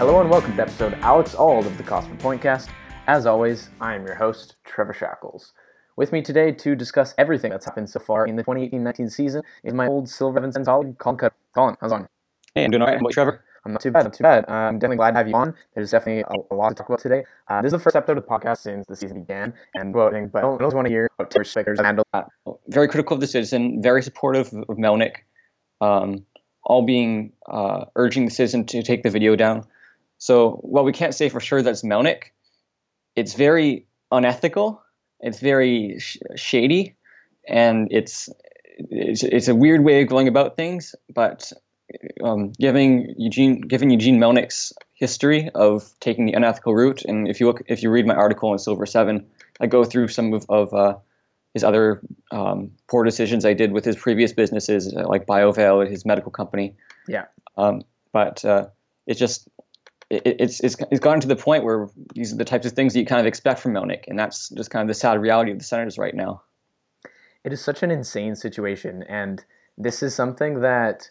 Hello and welcome to episode Alex Auld of the Cosmo Pointcast. As always, I am your host, Trevor Shackles. With me today to discuss everything that's happened so far in the 2018-19 season is my old Silver Seven colleague, Colin Cutter. Colin, how's it going? Hey, I'm doing all right. About Trevor? I'm not too bad, not too bad. Uh, I'm definitely glad to have you on. There's definitely a, a lot to talk about today. Uh, this is the first episode of the podcast since the season began, and voting, but I also want to hear how Taylor Swifters handle Uh, very critical of the citizen, very supportive of Melnyk, um, all being uh, urging the citizen to take the video down. So while we can't say for sure that's Melnyk, it's very unethical. It's very sh- shady, and it's, it's it's a weird way of going about things. But um, giving Eugene giving Eugene Melnyk's history of taking the unethical route, and if you look if you read my article in Silver Seven, I go through some of, of uh, his other um, poor decisions I did with his previous businesses, uh, like Biovail, his medical company. Yeah. Um, but uh, it's just it, it's it's it's gotten to the point where these are the types of things that you kind of expect from Melnyk, and that's just kind of the sad reality of the Senators right now. It is such an insane situation, and this is something that,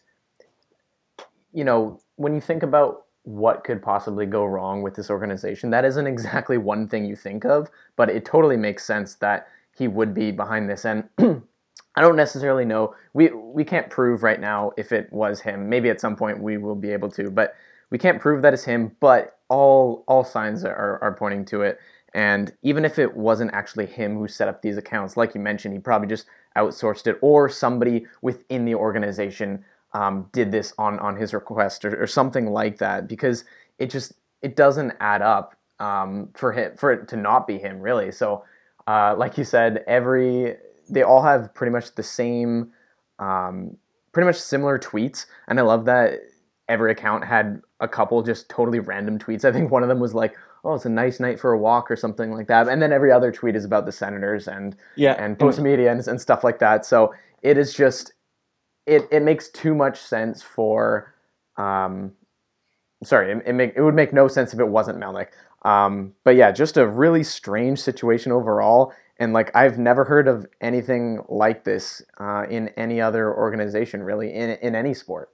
you know, when you think about what could possibly go wrong with this organization, that isn't exactly one thing you think of, but it totally makes sense that he would be behind this. And I don't necessarily know. We we can't prove right now if it was him. Maybe at some point we will be able to, but we can't prove that it's him. But all all signs are, are pointing to it. And even if it wasn't actually him who set up these accounts, like you mentioned, he probably just outsourced it, or somebody within the organization um, did this on on his request, or, or, something like that. Because it just it doesn't add up um, for him for it to not be him, really. So, uh, like you said, every they all have pretty much the same, um, pretty much similar tweets, and I love that every account had a couple just totally random tweets. I think one of them was like, "Oh, it's a nice night for a walk" or something like that, and then every other tweet is about the Senators and yeah, and Postmedia and, and stuff like that. So it is just it it makes too much sense for. Um, sorry, it, it make it would make no sense if it wasn't Melnyk. Um, but yeah, just a really strange situation overall. And like I've never heard of anything like this uh, in any other organization, really, in in any sport.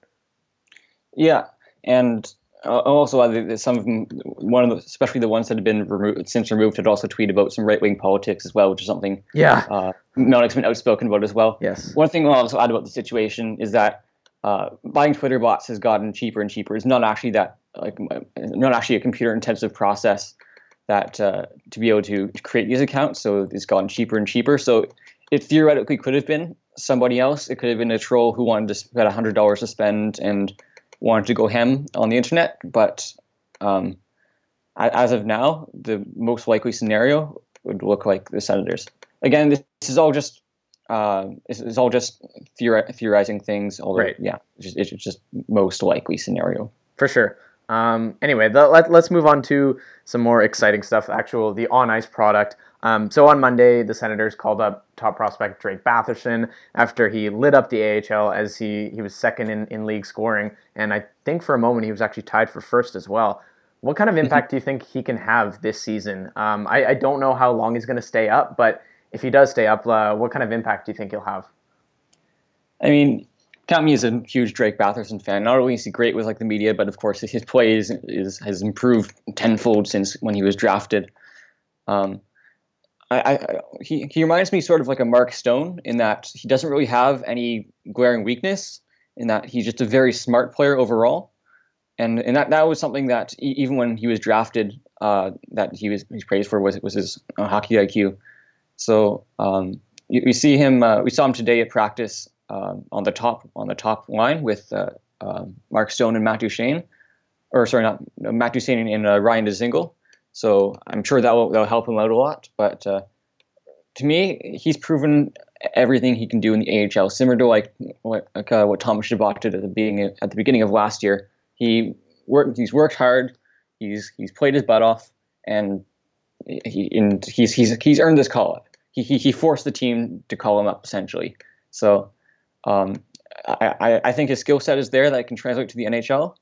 Yeah, and uh, also uh, some of them, one of the, especially the ones that have been removed since removed, had also tweeted about some right wing politics as well, which is something yeah uh, Melnyk's been outspoken about as well. Yes. One thing I'll also add about the situation is that uh, buying Twitter bots has gotten cheaper and cheaper. It's not actually that like not actually a computer intensive process that uh, to be able to create these accounts. So it's gotten cheaper and cheaper. So it theoretically could have been somebody else. It could have been a troll who wanted to spend hundred dollars to spend and wanted to go hem on the internet. But um, as of now, the most likely scenario would look like the senators. Again, this, is all just uh, it's, it's, all just theori- theorizing things. Although, right. yeah, it's just, it's just most likely scenario for sure. Um, anyway, the, let, us move on to some more exciting stuff. Actual the on ice product. Um, so on Monday, the Senators called up top prospect Drake Batherson after he lit up the AHL as he, he was second in, in league scoring, and I think for a moment he was actually tied for first as well. What kind of impact do you think he can have this season? Um, I, I, don't know how long he's going to stay up, but if he does stay up, uh, what kind of impact do you think he'll have? I mean, me as a huge Drake Batherson fan. Not only is he great with like the media, but of course his play is, is has improved tenfold since when he was drafted. Um, I, I, he he reminds me sort of like a Mark Stone in that he doesn't really have any glaring weakness. In that he's just a very smart player overall, and and that, that was something that even when he was drafted, uh, that he was he praised for was was his uh, hockey IQ. So um, you, you, see him. Uh, we saw him today at practice um, on the top on the top line with uh, uh, Mark Stone and Matt Duchene, or sorry, not Matt Duchene and uh, Ryan Dzingel. So I'm sure that will, that will help him out a lot. But uh, to me, he's proven everything he can do in the AHL, similar to like what like, uh, what Thomas Chabot did at the beginning at the beginning of last year. He worked. He's worked hard. He's he's played his butt off, and he and he's he's he's earned this call up. He, he he forced the team to call him up essentially. So um, I, I, I think his skill set is there that can translate to the NHL.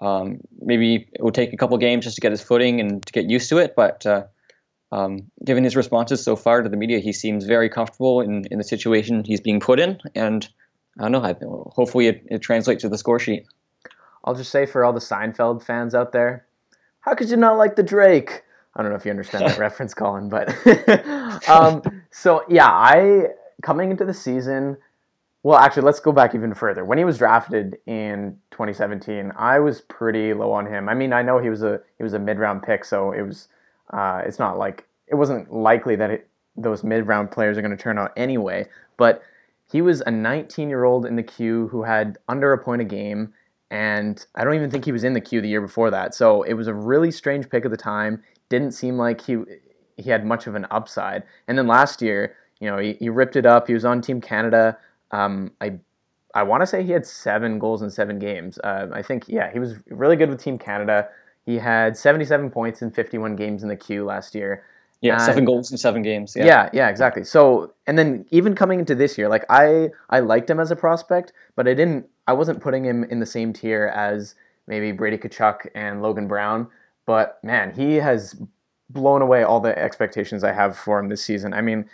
Um, maybe it will take a couple games just to get his footing and to get used to it, but uh, um, given his responses so far to the media, he seems very comfortable in, in the situation he's being put in, and I don't know. I, hopefully, it, it translates to the score sheet. I'll just say for all the Seinfeld fans out there, how could you not like the Drake? I don't know if you understand that reference, Colin, but um, so yeah, I coming into the season. Well, actually, let's go back even further. When he was drafted in 2017, I was pretty low on him. I mean, I know he was a he was a mid round pick, so it was uh, it's not like it wasn't likely that it, those mid round players are going to turn out anyway. But he was a 19 year old in the queue who had under a point a game, and I don't even think he was in the queue the year before that. So it was a really strange pick at the time. Didn't seem like he he had much of an upside. And then last year, you know, he, he ripped it up. He was on Team Canada. Um, I I want to say he had seven goals in seven games. Uh, I think yeah, he was really good with Team Canada. He had 77 points in 51 games in the queue last year. Yeah, seven goals in seven games. Yeah. yeah, yeah, exactly. So, and then even coming into this year, like I, I liked him as a prospect, but I didn't, I wasn't putting him in the same tier as maybe Brady Tkachuk and Logan Brown. But man, he has blown away all the expectations I have for him this season. I mean,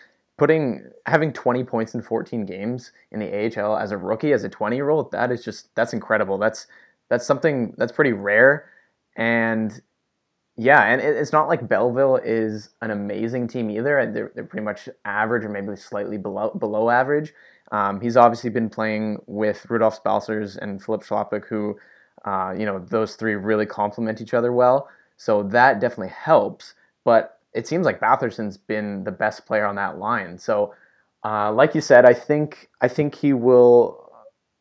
putting having 20 points in 14 games in the AHL as a rookie, as a 20 year old, that is just that's incredible. That's that's something that's pretty rare. And yeah, and it's not like Belleville is an amazing team either. They're, they're pretty much average or maybe slightly below below average. Um, he's obviously been playing with Rudolph Balcers and Filip Chlapik, who, uh, you know, those three really complement each other well. So that definitely helps. But it seems like Batherson's been the best player on that line. So, uh, like you said, I think I think he will.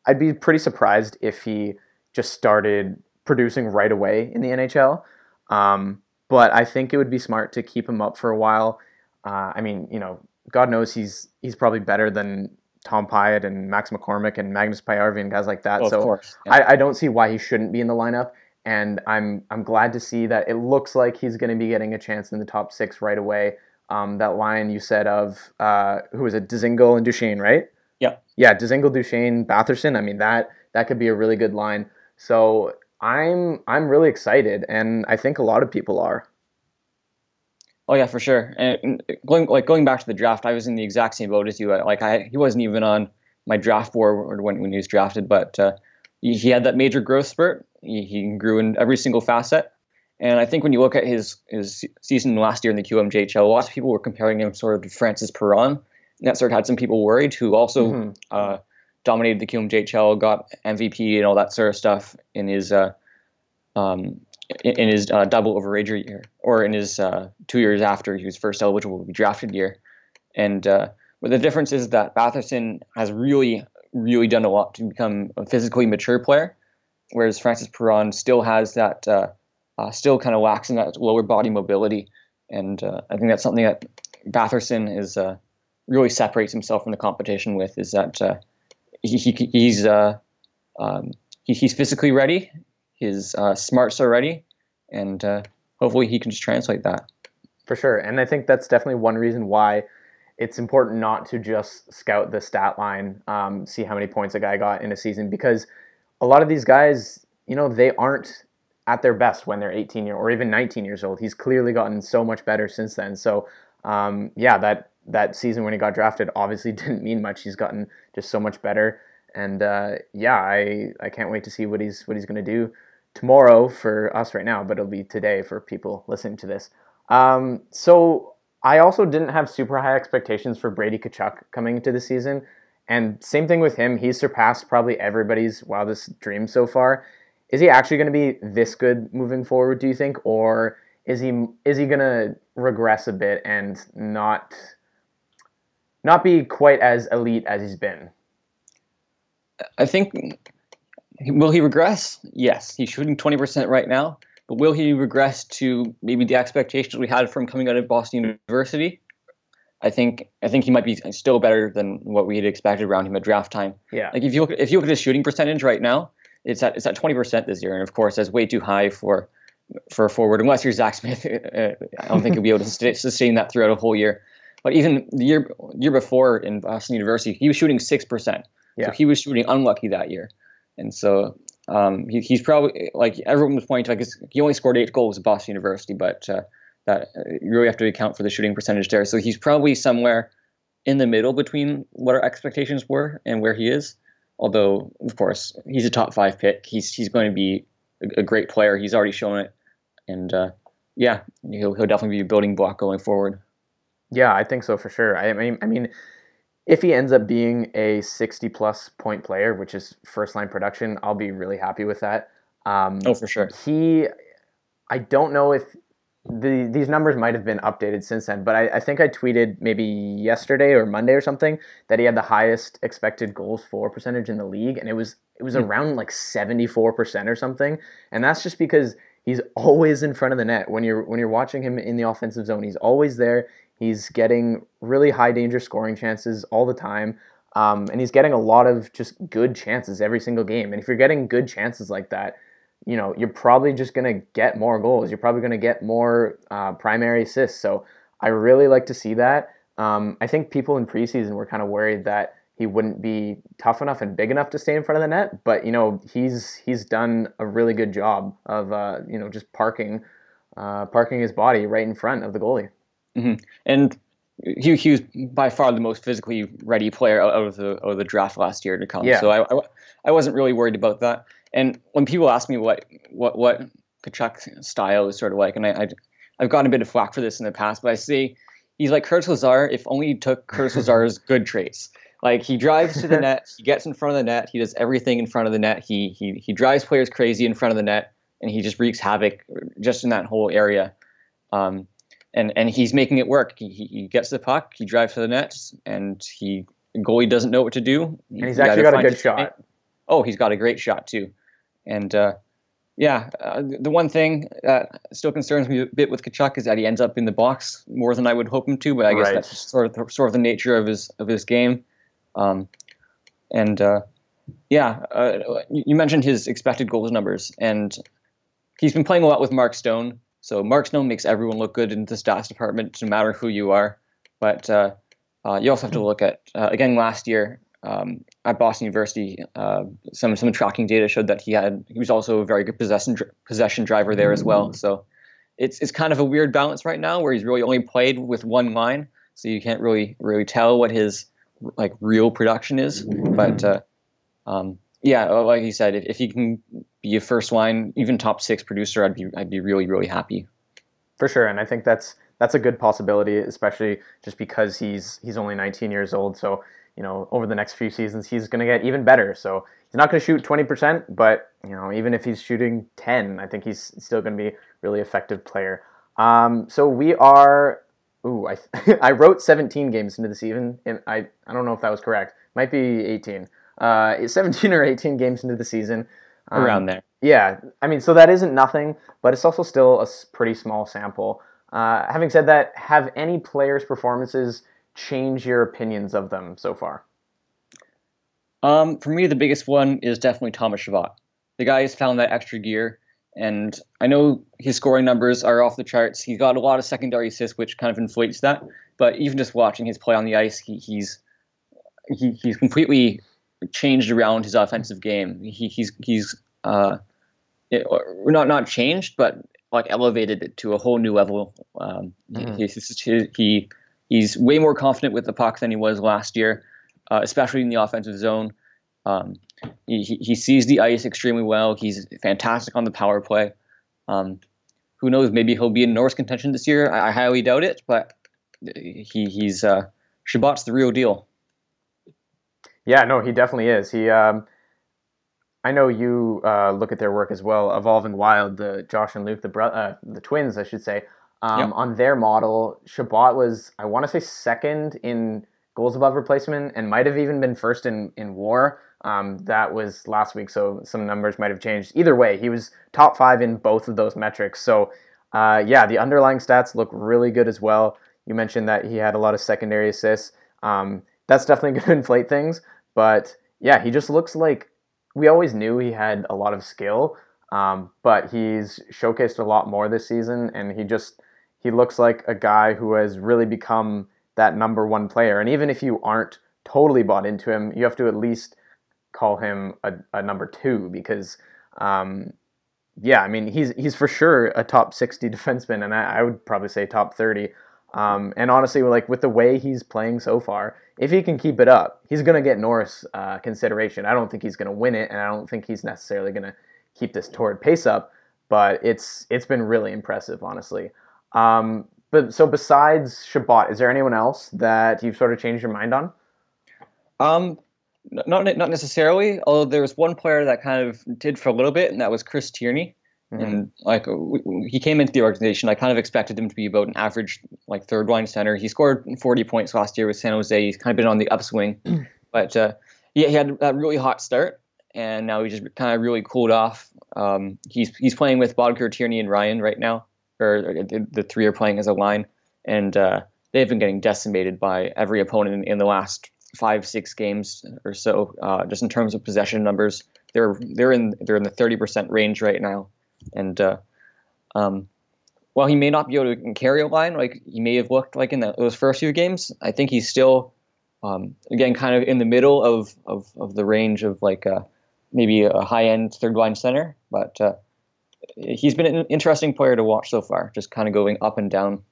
I'd be pretty surprised if he just started producing right away in the NHL. Um, but I think it would be smart to keep him up for a while. Uh, I mean, you know, God knows he's he's probably better than Tom Pyatt and Max McCormick and Magnus Paajarvi and guys like that. Well, so yeah. I, I don't see why he shouldn't be in the lineup. And I'm I'm glad to see that it looks like he's going to be getting a chance in the top six right away. Um, that line you said of uh, who was it, Dzingel and Duchene, right? Yeah. Yeah, Dzingel, Duchene, Batherson. I mean that that could be a really good line. So I'm I'm really excited, and I think a lot of people are. Oh yeah, for sure. And going like going back to the draft, I was in the exact same boat as you. Like I, he wasn't even on my draft board when when he was drafted, but uh, he, had that major growth spurt. He, he grew in every single facet, and I think when you look at his his season last year in the QMJHL, lots of people were comparing him sort of to Francis Perron. And that sort of had some people worried who also mm-hmm. uh, dominated the QMJHL, got MVP and all that sort of stuff in his uh, um, in, in, his uh, double overager year, or in his uh, two years after he was first eligible to be drafted year. And uh, but the difference is that Batherson has really, really done a lot to become a physically mature player, whereas Francis Perron still has that, uh, uh, still kind of lacks in that lower body mobility. And I think that's something that Batherson is really separates himself from the competition with is that he, he he's uh, um, he, he's physically ready, his uh, smarts are ready, and uh, hopefully he can just translate that. For sure, and I think that's definitely one reason why it's important not to just scout the stat line, um, see how many points a guy got in a season, because a lot of these guys, you know, they aren't at their best when they're 18 year or even 19 years old. He's clearly gotten so much better since then. So, um, yeah, that that season when he got drafted obviously didn't mean much. He's gotten just so much better, and uh, yeah, I I can't wait to see what he's what he's to do tomorrow for us right now, but it'll be today for people listening to this. Um, so I also didn't have super high expectations for Brady Tkachuk coming into the season. And same thing with him. He's surpassed probably everybody's wildest dream so far. Is he actually going to be this good moving forward, do you think? Or is he is he going to regress a bit and not not be quite as elite as he's been. I think will he regress? Yes, he's shooting twenty percent right now, but will he regress to maybe the expectations we had from coming out of Boston University? I think I think he might be still better than what we had expected around him at draft time. Yeah. Like if you look if you look at his shooting percentage right now, it's at it's at twenty percent this year, and of course that's way too high for for a forward. Unless you're Zack Smith, uh, I don't think he'll be able to sustain that throughout a whole year. But even the year year before in Boston University, he was shooting six percent. Yeah. So he was shooting unlucky that year, and so um, he, he's probably like everyone was pointing to. Like he only scored eight goals at Boston University, but uh, that uh, you really have to account for the shooting percentage there. So he's probably somewhere in the middle between what our expectations were and where he is. Although, of course, he's a top five pick. He's he's going to be a, a great player. He's already shown it, and uh, yeah, he'll he'll definitely be a building block going forward. Yeah, I think so for sure. I mean, I mean, if he ends up being a sixty-plus point player, which is first-line production, I'll be really happy with that. Um, oh, for sure. He, I don't know if the these numbers might have been updated since then, but I, I, think I tweeted maybe yesterday or Monday or something that he had the highest expected goals for percentage in the league, and it was it was mm. around like seventy four percent or something, and that's just because he's always in front of the net when you're when you're watching him in the offensive zone. He's always there. He's getting really high danger scoring chances all the time. Um, and he's getting a lot of just good chances every single game. And if you're getting good chances like that, you know, you're probably just going to get more goals. You're probably going to get more uh, primary assists. So I really like to see that. Um, I think people in preseason were kind of worried that he wouldn't be tough enough and big enough to stay in front of the net. But you know, he's he's done a really good job of uh, you know just parking uh, parking his body right in front of the goalie. Mm-hmm. And he, he was by far the most physically ready player out of the out of the draft last year to come. Yeah. So I, I, I wasn't really worried about that. And when people ask me what what what Tkachuk's style is sort of like, and I, I I've gotten a bit of flack for this in the past, but I see he's like Curtis Lazar if only he took Curtis Lazar's good traits. Like he drives to the net, he gets in front of the net, he does everything in front of the net. He he he drives players crazy in front of the net, and he just wreaks havoc just in that whole area. Um, and and he's making it work. He, he gets the puck, he drives to the net, and he goalie doesn't know what to do. And he's actually got a good shot. Oh, he's got a great shot too. And uh, yeah, uh, the one thing that still concerns me a bit with Tkachuk is that he ends up in the box more than I would hope him to. But I guess right. that's sort of the, sort of the nature of his of his game. Um, and uh, yeah, uh, you mentioned his expected goals numbers, and he's been playing a lot with Mark Stone. So Mark Stone makes everyone look good in the stats department, no matter who you are. But uh, uh, you also have to look at again last year um, at Boston University, uh, some some tracking data showed that he had he was also a very good possession possession driver there as well. So it's it's kind of a weird balance right now where he's really only played with one line, so you can't really really tell what his like real production is. But uh, um, yeah, like you said, if, if he can be a first line, even top six producer, I'd be I'd be really really happy. For sure, and I think that's that's a good possibility, especially just because he's he's only 19 years old. So you know, over the next few seasons, he's going to get even better. So he's not going to shoot 20%, but, you know, even if he's shooting 10, I think he's still going to be a really effective player. Um, so we are, ooh, I, I wrote 17 games into the season, and I, I don't know if that was correct. Might be 18. Uh, 17 or 18 games into the season. Um, Around there. Yeah. I mean, so that isn't nothing, but it's also still a pretty small sample. Uh, having said that, have any players' performances change your opinions of them so far? Um, for me, the biggest one is definitely Thomas Chabot. The guy has found that extra gear, and I know his scoring numbers are off the charts. He's got a lot of secondary assists, which kind of inflates that. But even just watching his play on the ice, he, he's he, he's completely changed around his offensive game. He, he's he's uh, it, not not changed, but like elevated it to a whole new level. Um, mm-hmm. he, he, he He's way more confident with the puck than he was last year, uh, especially in the offensive zone. Um, he, he sees the ice extremely well. He's fantastic on the power play. Um, who knows? Maybe he'll be in Norris contention this year. I, I highly doubt it, but he he's uh, Chabot's the real deal. Yeah, no, he definitely is. He, um, I know you uh, look at their work as well. Evolving Wild, the Josh and Luke, the bro- uh, the twins, I should say. Um, yep. On their model, Chabot was, I want to say, second in goals above replacement and might have even been first in, in war. Um, that was last week, so some numbers might have changed. Either way, he was top five in both of those metrics. So, uh, yeah, the underlying stats look really good as well. You mentioned that he had a lot of secondary assists. Um, that's definitely going to inflate things, but yeah, he just looks like we always knew he had a lot of skill, um, but he's showcased a lot more this season, and he just he looks like a guy who has really become that number one player. And even if you aren't totally bought into him, you have to at least call him a, a number two because, um, yeah, I mean he's he's for sure a top sixty defenseman, and I, I would probably say top thirty. Um, and honestly, like with the way he's playing so far, if he can keep it up, he's going to get Norris uh, consideration. I don't think he's going to win it, and I don't think he's necessarily going to keep this torrid pace up. But it's it's been really impressive, honestly. Um, but so besides Chabot, is there anyone else that you've sort of changed your mind on? Um, not not necessarily. Although there was one player that kind of did for a little bit, and that was Chris Tierney. Mm-hmm. And like he came into the organization, I kind of expected him to be about an average like third line center. He scored 40 points last year with San Jose. He's kind of been on the upswing, but uh, yeah, he had that really hot start, and now he just kind of really cooled off. Um, he's he's playing with Boedker, Tierney, and Ryan right now, or the, three are playing as a line, and uh, they've been getting decimated by every opponent in, in the last five six games or so. Uh, just in terms of possession numbers, they're they're in they're in the 30% range right now. And uh, um, while he may not be able to carry a line like he may have looked like in the, those first few games, I think he's still, um, again, kind of in the middle of, of, of the range of like uh, maybe a high end third line center. But uh, he's been an interesting player to watch so far, just kind of going up and down.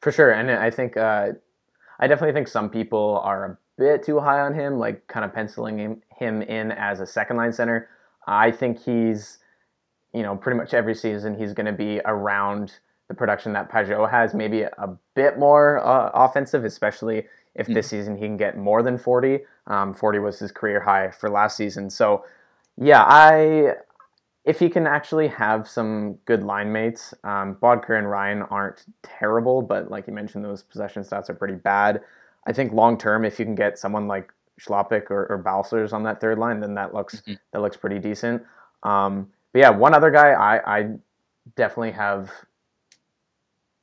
For sure. And I think, uh, I definitely think some people are a bit too high on him, like kind of penciling him, him in as a second line center. I think he's, you know, pretty much every season he's going to be around the production that Pageau has, maybe a bit more uh, offensive, especially if this mm-hmm. season he can get more than 40. Um, 40 was his career high for last season. So, yeah, I if he can actually have some good line mates, um, Boedker and Ryan aren't terrible, but like you mentioned, those possession stats are pretty bad. I think long term, if you can get someone like Chlapik or, or Balcers on that third line, then that looks mm-hmm. that looks pretty decent. Um, but yeah, one other guy I, I definitely have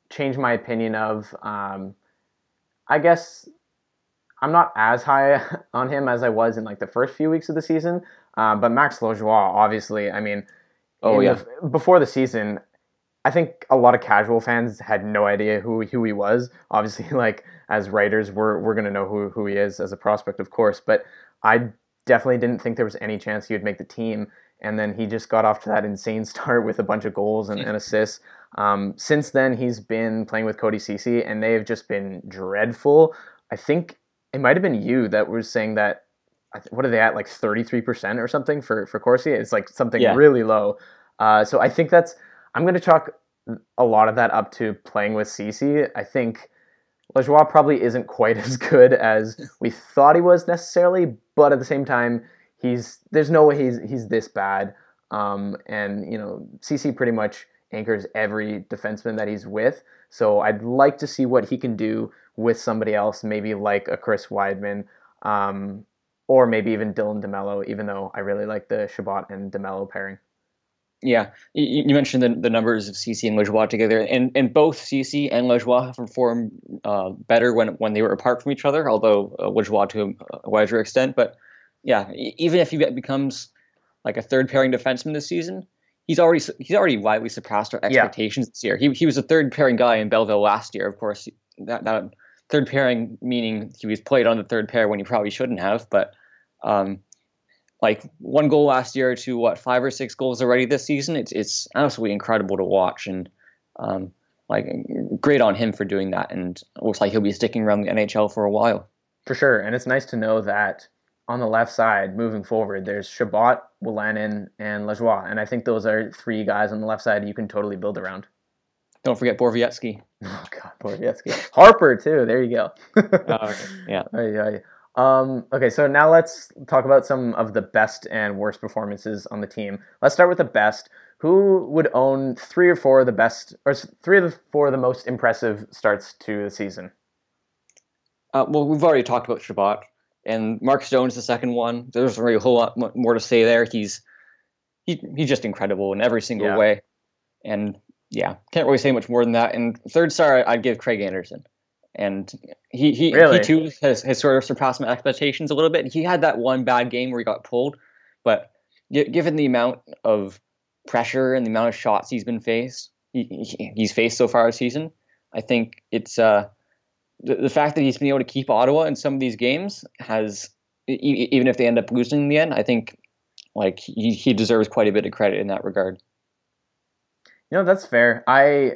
changed my opinion of. Um, I guess I'm not as high on him as I was in like the first few weeks of the season. Uh, but Max Lajoie, obviously, I mean, oh yeah, the, before the season, I think a lot of casual fans had no idea who who he was. Obviously, like as writers, we're we're gonna know who who he is as a prospect, of course. But I definitely didn't think there was any chance he would make the team. And then he just got off to that insane start with a bunch of goals and, and assists. Um, since then, he's been playing with Cody Ceci, and they have just been dreadful. I think it might have been you that was saying that. What are they at? Like thirty three percent or something for for Corsi? It's like something yeah. really low. Uh, so I think that's I'm going to chalk a lot of that up to playing with Ceci. I think Lajoie probably isn't quite as good as we thought he was necessarily, but at the same time, he's there's no way he's he's this bad. Um, and you know, Ceci pretty much anchors every defenseman that he's with. So I'd like to see what he can do with somebody else, maybe like a Chris Wideman, um, or maybe even Dylan DeMello. Even though I really like the Chabot and DeMello pairing. Yeah, you, mentioned the, the numbers of Ceci and Lajoie together, and, and both Ceci and Lajoie have performed uh, better when when they were apart from each other, although uh, Lajoie to a wider extent. But yeah, even if he becomes like a third pairing defenseman this season, he's already he's already widely surpassed our expectations yeah. this year. He he was a third pairing guy in Belleville last year. Of course, that that third pairing meaning he was played on the third pair when he probably shouldn't have, but. Um, like one goal last year to what five or six goals already this season. It's it's absolutely incredible to watch and um, like great on him for doing that. And looks like he'll be sticking around the NHL for a while. For sure, and it's nice to know that on the left side moving forward, there's Chabot, Wolanin, and Lajoie, and I think those are three guys on the left side you can totally build around. Don't forget Borowiecki. Oh God, Borowiecki. Harpur too. There you go. oh, okay. Yeah. Um, okay, so now let's talk about some of the best and worst performances on the team. Let's start with the best. Who would own three or four of the best, or three of the four of the most impressive starts to the season? Uh, well, we've already talked about Chabot. And Mark Stone's the second one. There's really a whole lot more to say there. He's he, he's just incredible in every single Yeah. way, and yeah, can't really say much more than that. And third star, I'd give Craig Anderson, and he he, Really? he too has, has sort of surpassed my expectations a little bit. He had that one bad game where he got pulled, but given the amount of pressure and the amount of shots he's been faced, he, he, he's faced so far this season, I think it's uh the, the fact that he's been able to keep Ottawa in some of these games has e- even if they end up losing in the end, I think like he, he deserves quite a bit of credit in that regard. You know, that's fair. I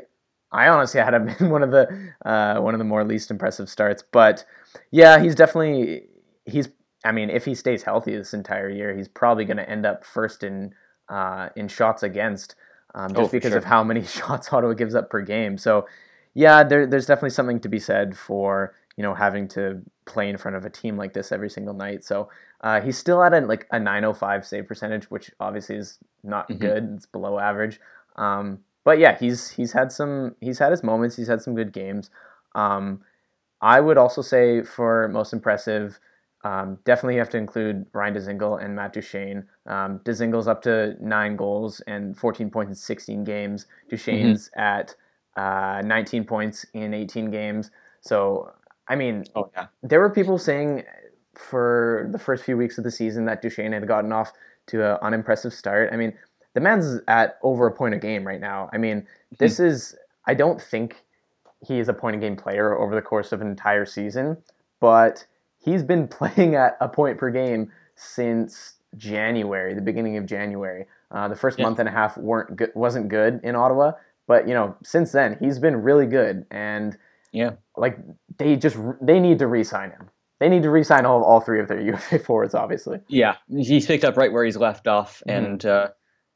I honestly had him in one of the uh, one of the more least impressive starts, but yeah, he's definitely he's. I mean, if he stays healthy this entire year, he's probably going to end up first in uh, in shots against, um, just Oh, because sure. of how many shots Ottawa gives up per game. So, yeah, there, there's definitely something to be said for you know having to play in front of a team like this every single night. So uh, he's still at a, like a 905 save percentage, which obviously is not Mhm. good. It's below average. Um, but yeah, he's he's had some he's had his moments. He's had some good games. Um, I would also say for most impressive, um, definitely you have to include Ryan Dzingel and Matt Duchene. Um, Dzingel's up to nine goals and 14 points in 16 games. Duchene's at uh, 19 points in 18 games. So I mean, Oh yeah. there were people saying for the first few weeks of the season that Duchene had gotten off to an unimpressive start. I mean, the man's at over a point a game right now. I mean, this is, I don't think he is a point a game player over the course of an entire season, but he's been playing at a point per game since January, the beginning of January. Uh, the first Yeah. month and a half weren't good, wasn't good in Ottawa, but you know, since then he's been really good and Yeah. like they just they need to re-sign him. They need to re-sign all, all three of their UFA forwards, obviously. Yeah, he's picked up right where he's left off, Mhm. and uh,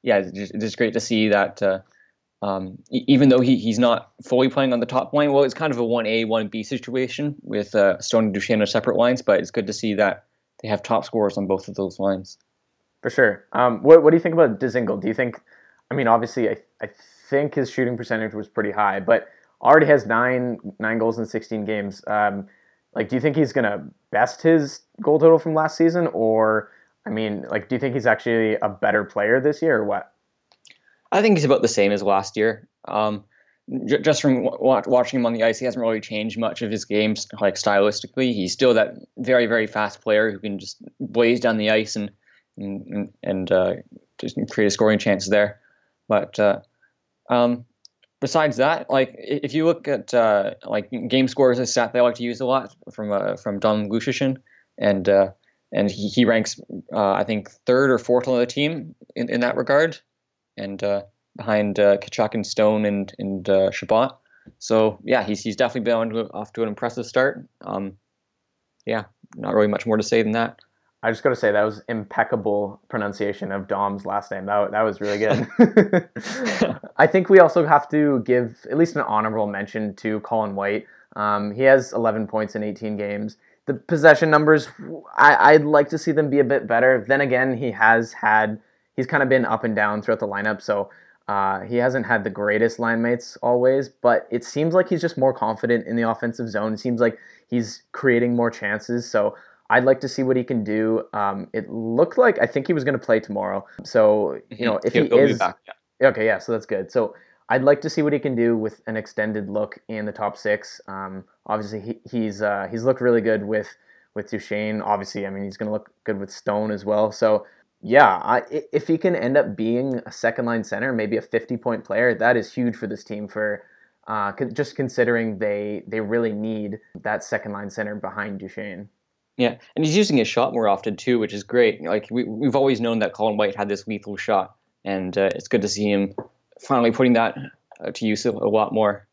yeah, it's just, it's just great to see that. Uh, um, even though he, he's not fully playing on the top line, well, it's kind of a one A one B situation with uh, Stone and Duchene on separate lines, but it's good to see that they have top scorers on both of those lines. For sure. Um, what, what do you think about Dzingel? Do you think, I mean, obviously, I, I think his shooting percentage was pretty high, but already has nine nine goals in 16 games. Um, like, do you think he's to best his goal total from last season? Or, I mean, like, do you think he's actually a better player this year or what? I think he's about the same as last year. Um, j- just from w- watching him on the ice, he hasn't really changed much of his games, like stylistically. He's still that very, very fast player who can just blaze down the ice and and and, uh, just create a scoring chance there. But uh, um, besides that, like if you look at uh, like game scores, a stat they like to use a lot from uh, from Dom Luszczyszyn, and uh, and he, he ranks uh, I think third or fourth on the team in, in that regard, and uh, behind uh, Tkachuk and Stone and and uh, Chabot. So yeah, he's he's definitely been off to an impressive start. Um, yeah, not really much more to say than that. I just got to say that was impeccable pronunciation of Dom's last name. That, that was really good. I think we also have to give at least an honorable mention to Colin White. Um, he has 11 points in 18 games. The possession numbers, I, I'd like to see them be a bit better. Then again, he has had, he's kind of been up and down throughout the lineup. So uh, he hasn't had the greatest line mates always, but it seems like he's just more confident in the offensive zone. It seems like he's creating more chances. So I'd like to see what he can do. Um, it looked like I think he was going to play tomorrow. So you know, if he is back, yeah. okay, yeah, so that's good. So I'd like to see what he can do with an extended look in the top six. Um, obviously, he, he's uh, he's looked really good with with Duchene. Obviously, I mean he's going to look good with Stone as well. So yeah, I, i- if he can end up being a second line center, maybe a fifty point player, that is huge for this team. For uh, just considering they they really need that second line center behind Duchene. Yeah, and he's using his shot more often too, which is great. Like we we've always known that Colin White had this lethal shot, and uh, it's good to see him finally putting that uh, to use a, a lot more.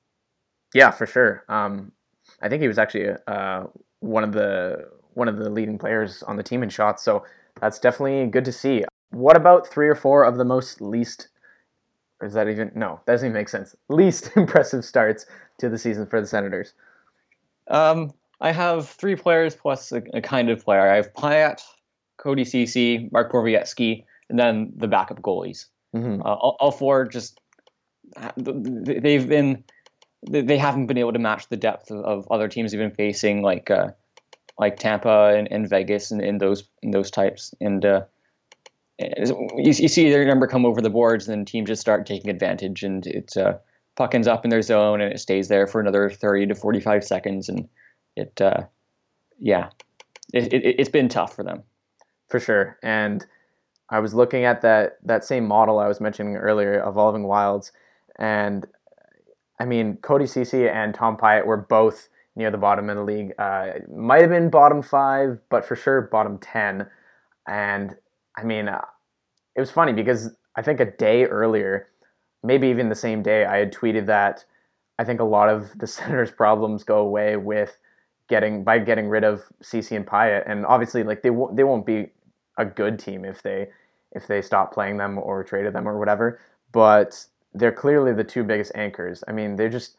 Yeah, for sure. Um, I think he was actually uh, one of the one of the leading players on the team in shots, so that's definitely good to see. What about three or four of the most least? Or is that even no? That doesn't even make sense. Least impressive starts to the season for the Senators. Um, I have three players plus a, a kind of player. I have Pyatt, Cody Ceci, Mark Borowiecki, and then the backup goalies. Mm-hmm. Uh, all, all four just they've been they haven't been able to match the depth of, of other teams they've been facing. Like uh, like Tampa and, and Vegas and, and those and those types. And uh, you, you see their number come over the boards, and then teams just start taking advantage, and it's uh, puck ends up in their zone, and it stays there for another thirty to forty five seconds, and it uh, yeah, it, it, it's been tough for them for sure. And I was looking at that that same model I was mentioning earlier, Evolving Wilds, and I mean Cody Ceci and Tom Pyatt were both near the bottom of the league. Uh, might have been bottom five, but for sure bottom ten. And I mean, uh, it was funny because I think a day earlier, maybe even the same day, I had tweeted that I think a lot of the Senators' problems go away with getting by getting rid of Ceci and Pyatt, and obviously, like they won't they won't be a good team if they if they stop playing them or traded them or whatever. But they're clearly the two biggest anchors. I mean, they're just.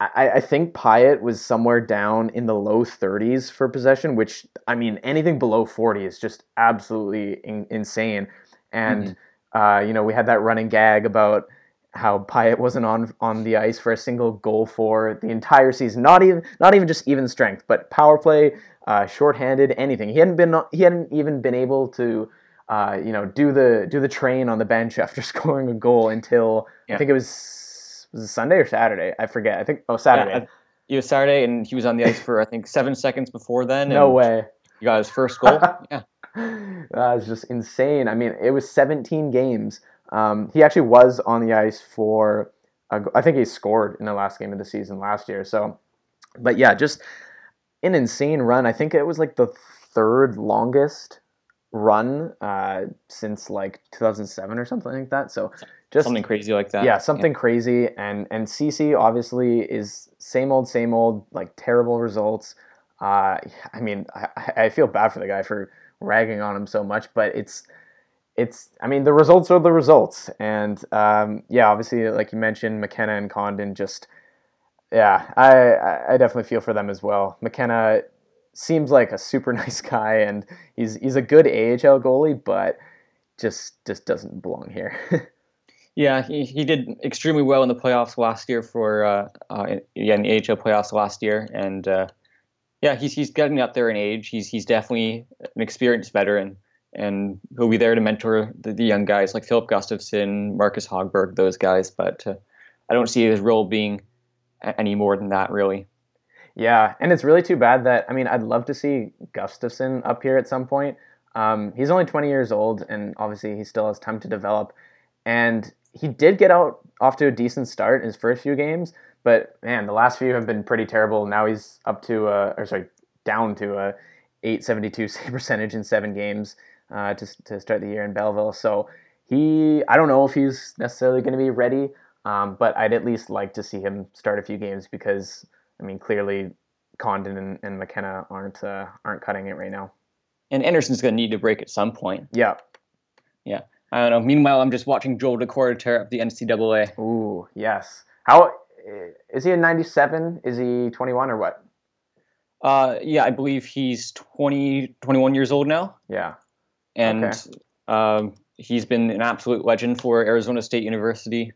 I, I think Pyatt was somewhere down in the low 30s for possession, which I mean, anything below 40 is just absolutely in, insane. And mm-hmm. uh, you know, we had that running gag about how Pyatt wasn't on on the ice for a single goal for the entire season. Not even not even just even strength, but power play, uh, shorthanded, anything. He hadn't been he hadn't even been able to uh, you know do the do the train on the bench after scoring a goal until yeah. I think it was was it Sunday or Saturday. I forget. I think oh Saturday. Yeah, it was Saturday, and he was on the ice for I think seven seconds before then. no way. He got his first goal. yeah. That was just insane. I mean, it was 17 games. Um, he actually was on the ice for, a, I think he scored in the last game of the season last year. So, but yeah, just an insane run. I think it was like the third longest run uh, since like 2007 or something like that. So just something crazy like that. Yeah, something yeah. crazy. And and Ceci obviously is same old, same old, like terrible results. Uh, I mean, I, I feel bad for the guy for ragging on him so much, but it's it's I mean the results are the results, and um, yeah, obviously like you mentioned, McKenna and Condon just yeah, I I definitely feel for them as well. McKenna seems like a super nice guy, and he's he's a good AHL goalie, but just just doesn't belong here. yeah, he, he did extremely well in the playoffs last year for uh, uh yeah in the AHL playoffs last year, and uh, yeah, he's he's getting up there in age. He's he's definitely an experienced veteran and he'll be there to mentor the, the young guys like Filip Gustavsson, Marcus Hogberg, those guys. But uh, I don't see his role being any more than that, really. Yeah, and it's really too bad that I mean I'd love to see Gustavsson up here at some point. Um, he's only 20 years old, and obviously he still has time to develop. And he did get out off to a decent start in his first few games, but man, the last few have been pretty terrible. Now he's up to a, or sorry, down to a 872 save percentage in seven games uh, to, to start the year in Belleville. So he, I don't know if he's necessarily going to be ready, um, but I'd at least like to see him start a few games because, I mean, clearly Condon and, and McKenna aren't uh, aren't cutting it right now. And Anderson's going to need to break at some point. Yeah. Yeah. I don't know. Meanwhile, I'm just watching Joel Daccord tear up the NCAA. Ooh, yes. How is he a 97? Is he 21 or what? Uh, yeah, I believe he's 20, 21 years old now. Yeah and okay. um, he's been an absolute legend for Arizona State University.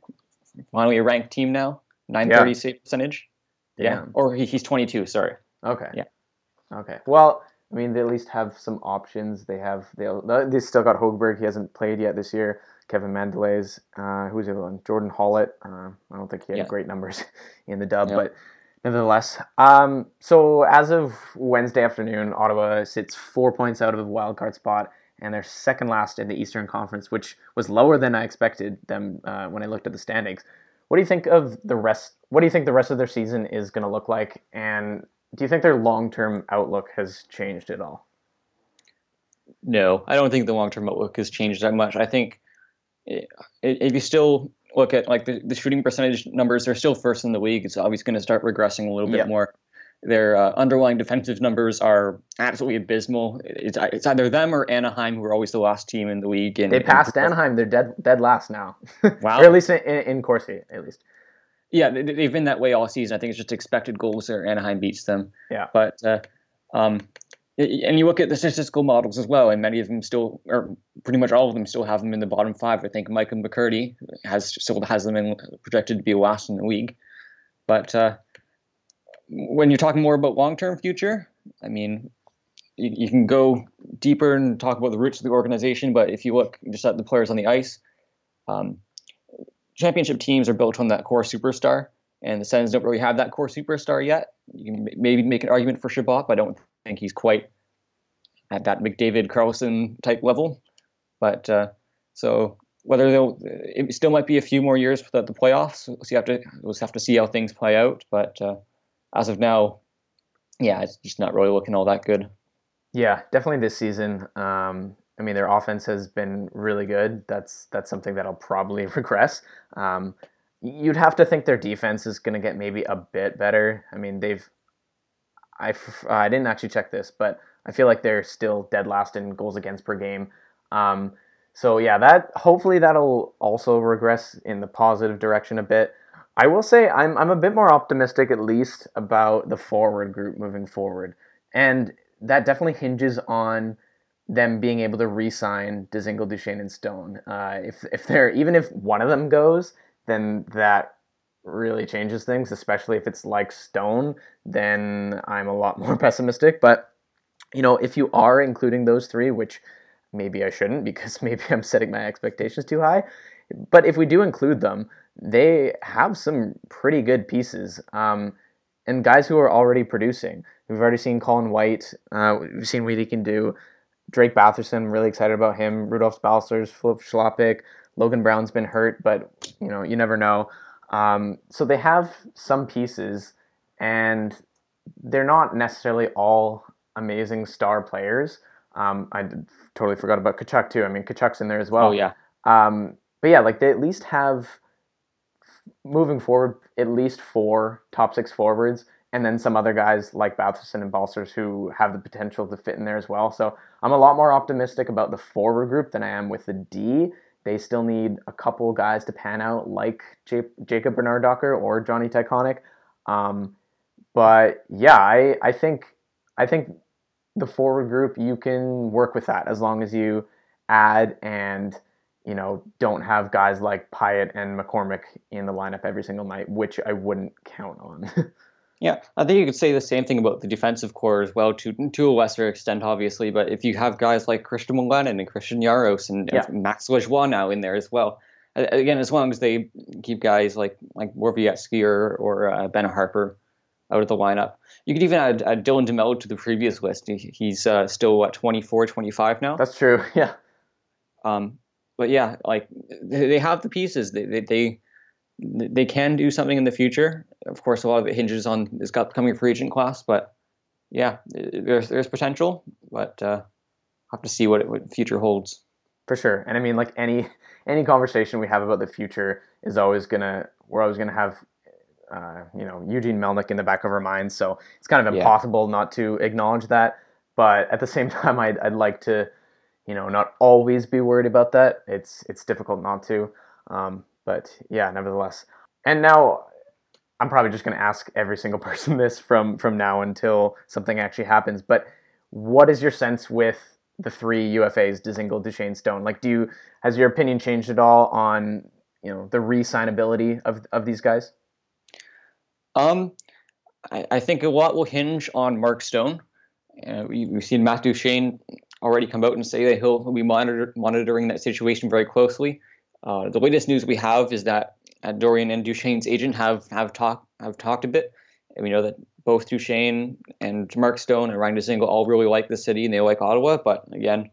Finally, a ranked team now, 930 yeah. save percentage. Yeah, yeah. or he, he's 22. Sorry. Okay. Yeah. Okay. Well, I mean, they at least have some options. They have they they still got Hogberg. He hasn't played yet this year. Kevin Mandolese. Uh, who's the other one? Jordan Hollett. Uh, I don't think he had yeah. great numbers in the dub, but nevertheless. Um, so as of Wednesday afternoon, Ottawa sits four points out of the wild card spot and they're second last in the Eastern Conference, which was lower than I expected them uh, when I looked at the standings. What do you think of the rest? What do you think the rest of their season is going to look like? And do you think their long term outlook has changed at all? No, I don't think the long term outlook has changed that much. I think if you still look at like the, the shooting percentage numbers, they're still first in the league. It's always going to start regressing a little bit more. Their uh, underlying defensive numbers are absolutely abysmal. It's, it's either them or Anaheim, who are always the last team in the league. And, they passed and, Anaheim. They're dead dead last now. Wow. or at least in, in Corsi, at least. Yeah, they've been that way all season. I think it's just expected goals there. Anaheim beats them. Yeah. But uh, um, and you look at the statistical models as well, and many of them still, or pretty much all of them, still have them in the bottom five. I think Micah McCurdy has still has them in projected to be last in the league. But uh, when you're talking more about long term future, I mean, you, you can go deeper and talk about the roots of the organization, but if you look just at the players on the ice, um, championship teams are built on that core superstar, and the Sens don't really have that core superstar yet. You can maybe make an argument for Chabot, but I don't think he's quite at that McDavid Karlsson type level. But uh, so whether they'll, it still might be a few more years without the playoffs. So you have to we'll have to see how things play out. But uh, as of now, yeah, it's just not really looking all that good. Yeah, definitely this season. Um, I mean, their offense has been really good. That's that's something that'll probably regress. Um, you'd have to think their defense is going to get maybe a bit better. I mean, they've I I didn't actually check this, but I feel like they're still dead last in goals against per game. Um, so yeah, that hopefully that'll also regress in the positive direction a bit. I will say I'm I'm a bit more optimistic at least about the forward group moving forward, and that definitely hinges on them being able to re-sign Dzingel, Duchene, and Stone. Uh, if if they're even if one of them goes, then that really changes things. Especially if it's like Stone, then I'm a lot more pessimistic. But you know, if you are including those three, which maybe I shouldn't because maybe I'm setting my expectations too high. But if we do include them, they have some pretty good pieces um, and guys who are already producing. We've already seen Colin White. Uh, we've seen what he can do. Drake Batherson, really excited about him. Rudolph Balcers, Filip Chlapik. Logan Brown's been hurt, but you know you never know. Um, so they have some pieces, and they're not necessarily all amazing star players. Um, I totally forgot about Tkachuk too. I mean, Tkachuk's in there as well. Oh yeah. Um, but yeah, like they at least have moving forward at least four top six forwards, and then some other guys like Batherson and Balcers who have the potential to fit in there as well. So I'm a lot more optimistic about the forward group than I am with the D. They still need a couple guys to pan out, like J- Jacob Bernard-Docker or Johnny Tychonick. Um, but yeah, I, I think I think the forward group you can work with that as long as you add and you know, don't have guys like Pyatt and McCormick in the lineup every single night, which I wouldn't count on. yeah, I think you could say the same thing about the defensive core as well, to to a lesser extent, obviously. But if you have guys like Christian Wolanin and Christian Jaros and yeah. Max Lajoie now in there as well, again, as long as they keep guys like like Borowiecki or or uh, Ben Harpur out of the lineup. You could even add, add Dylan DeMelo to the previous list. He, he's uh, still what 24, 25 now. That's true. Yeah. Um, but yeah, like they have the pieces. They, they, they they can do something in the future. Of course, a lot of it hinges on this upcoming free agent class, but yeah, there's there's potential, but uh, have to see what it what future holds. For sure, and I mean, like any any conversation we have about the future is always gonna we're always gonna have uh, you know Eugene Melnyk in the back of our minds, so it's kind of impossible yeah. not to acknowledge that. But at the same time, I'd I'd like to you know not always be worried about that. It's it's difficult not to. Um, but yeah, nevertheless. And now I'm probably just going to ask every single person this from from now until something actually happens. But what is your sense with the three UFAs, Dzingel, Duchene, Stone? Like, do you has your opinion changed at all on you know the re-signability of of these guys? Um, I, I think a lot will hinge on Mark Stone. Uh, we, have seen Matt Duchene already come out and say that he'll, be monitor, monitoring that situation very closely. Uh, the latest news we have is that uh, Dorion and Duchene's agent have have talked have talked a bit. And we know that both Duchene and Mark Stone and Ryan Dzingel all really like the city and they like Ottawa. But again,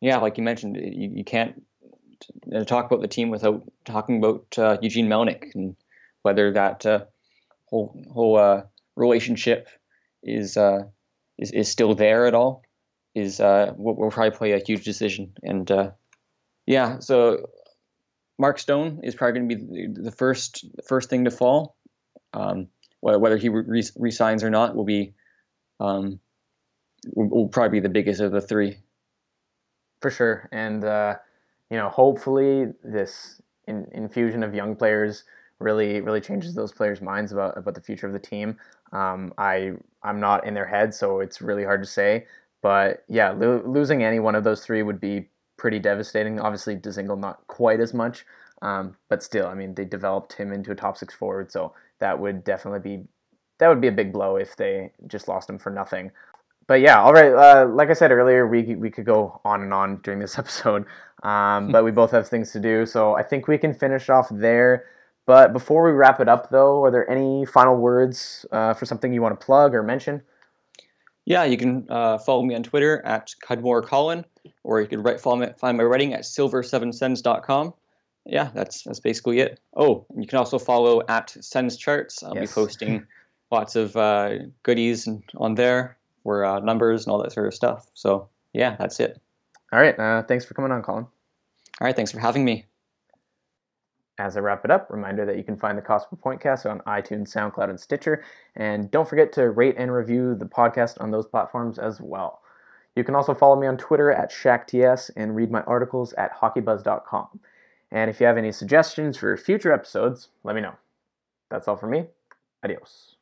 yeah, like you mentioned, you, you can't talk about the team without talking about uh, Eugene Melnyk and whether that uh, whole whole uh, relationship is uh, is is still there at all is uh, will, probably play a huge decision. And uh, yeah, so Mark Stone is probably going to be the first first thing to fall. Um, whether he re- resigns or not will be um, will, probably be the biggest of the three. For sure, and uh, you know, hopefully this in, infusion of young players really really changes those players' minds about about the future of the team. Um, I I'm not in their head, so it's really hard to say. But yeah, lo- losing any one of those three would be pretty devastating. Obviously, Dzingel not quite as much, um, but still, I mean, they developed him into a top six forward, so that would definitely be that would be a big blow if they just lost him for nothing. but yeah, all right. Uh, like I said earlier, we we could go on and on during this episode, um, but we both have things to do, so I think we can finish off there. But before we wrap it up, though, are there any final words uh, for something you want to plug or mention? Yeah, you can uh, follow me on Twitter at Cudmore Colin, or you can write, follow me, find my writing at silver7sens.com. Yeah, that's that's basically it. Oh, you can also follow at Sens Charts. I'll yes. be posting lots of uh, goodies on there for uh, numbers and all that sort of stuff. So yeah, that's it. All right. Uh, thanks for coming on, Colin. All right. Thanks for having me. As I wrap it up, reminder that you can find the Cost Per Pointcast on iTunes, SoundCloud, and Stitcher. And don't forget to rate and review the podcast on those platforms as well. You can also follow me on Twitter at ShackTS and read my articles at hockeybuzz.com. And if you have any suggestions for future episodes, let me know. That's all for me. Adios.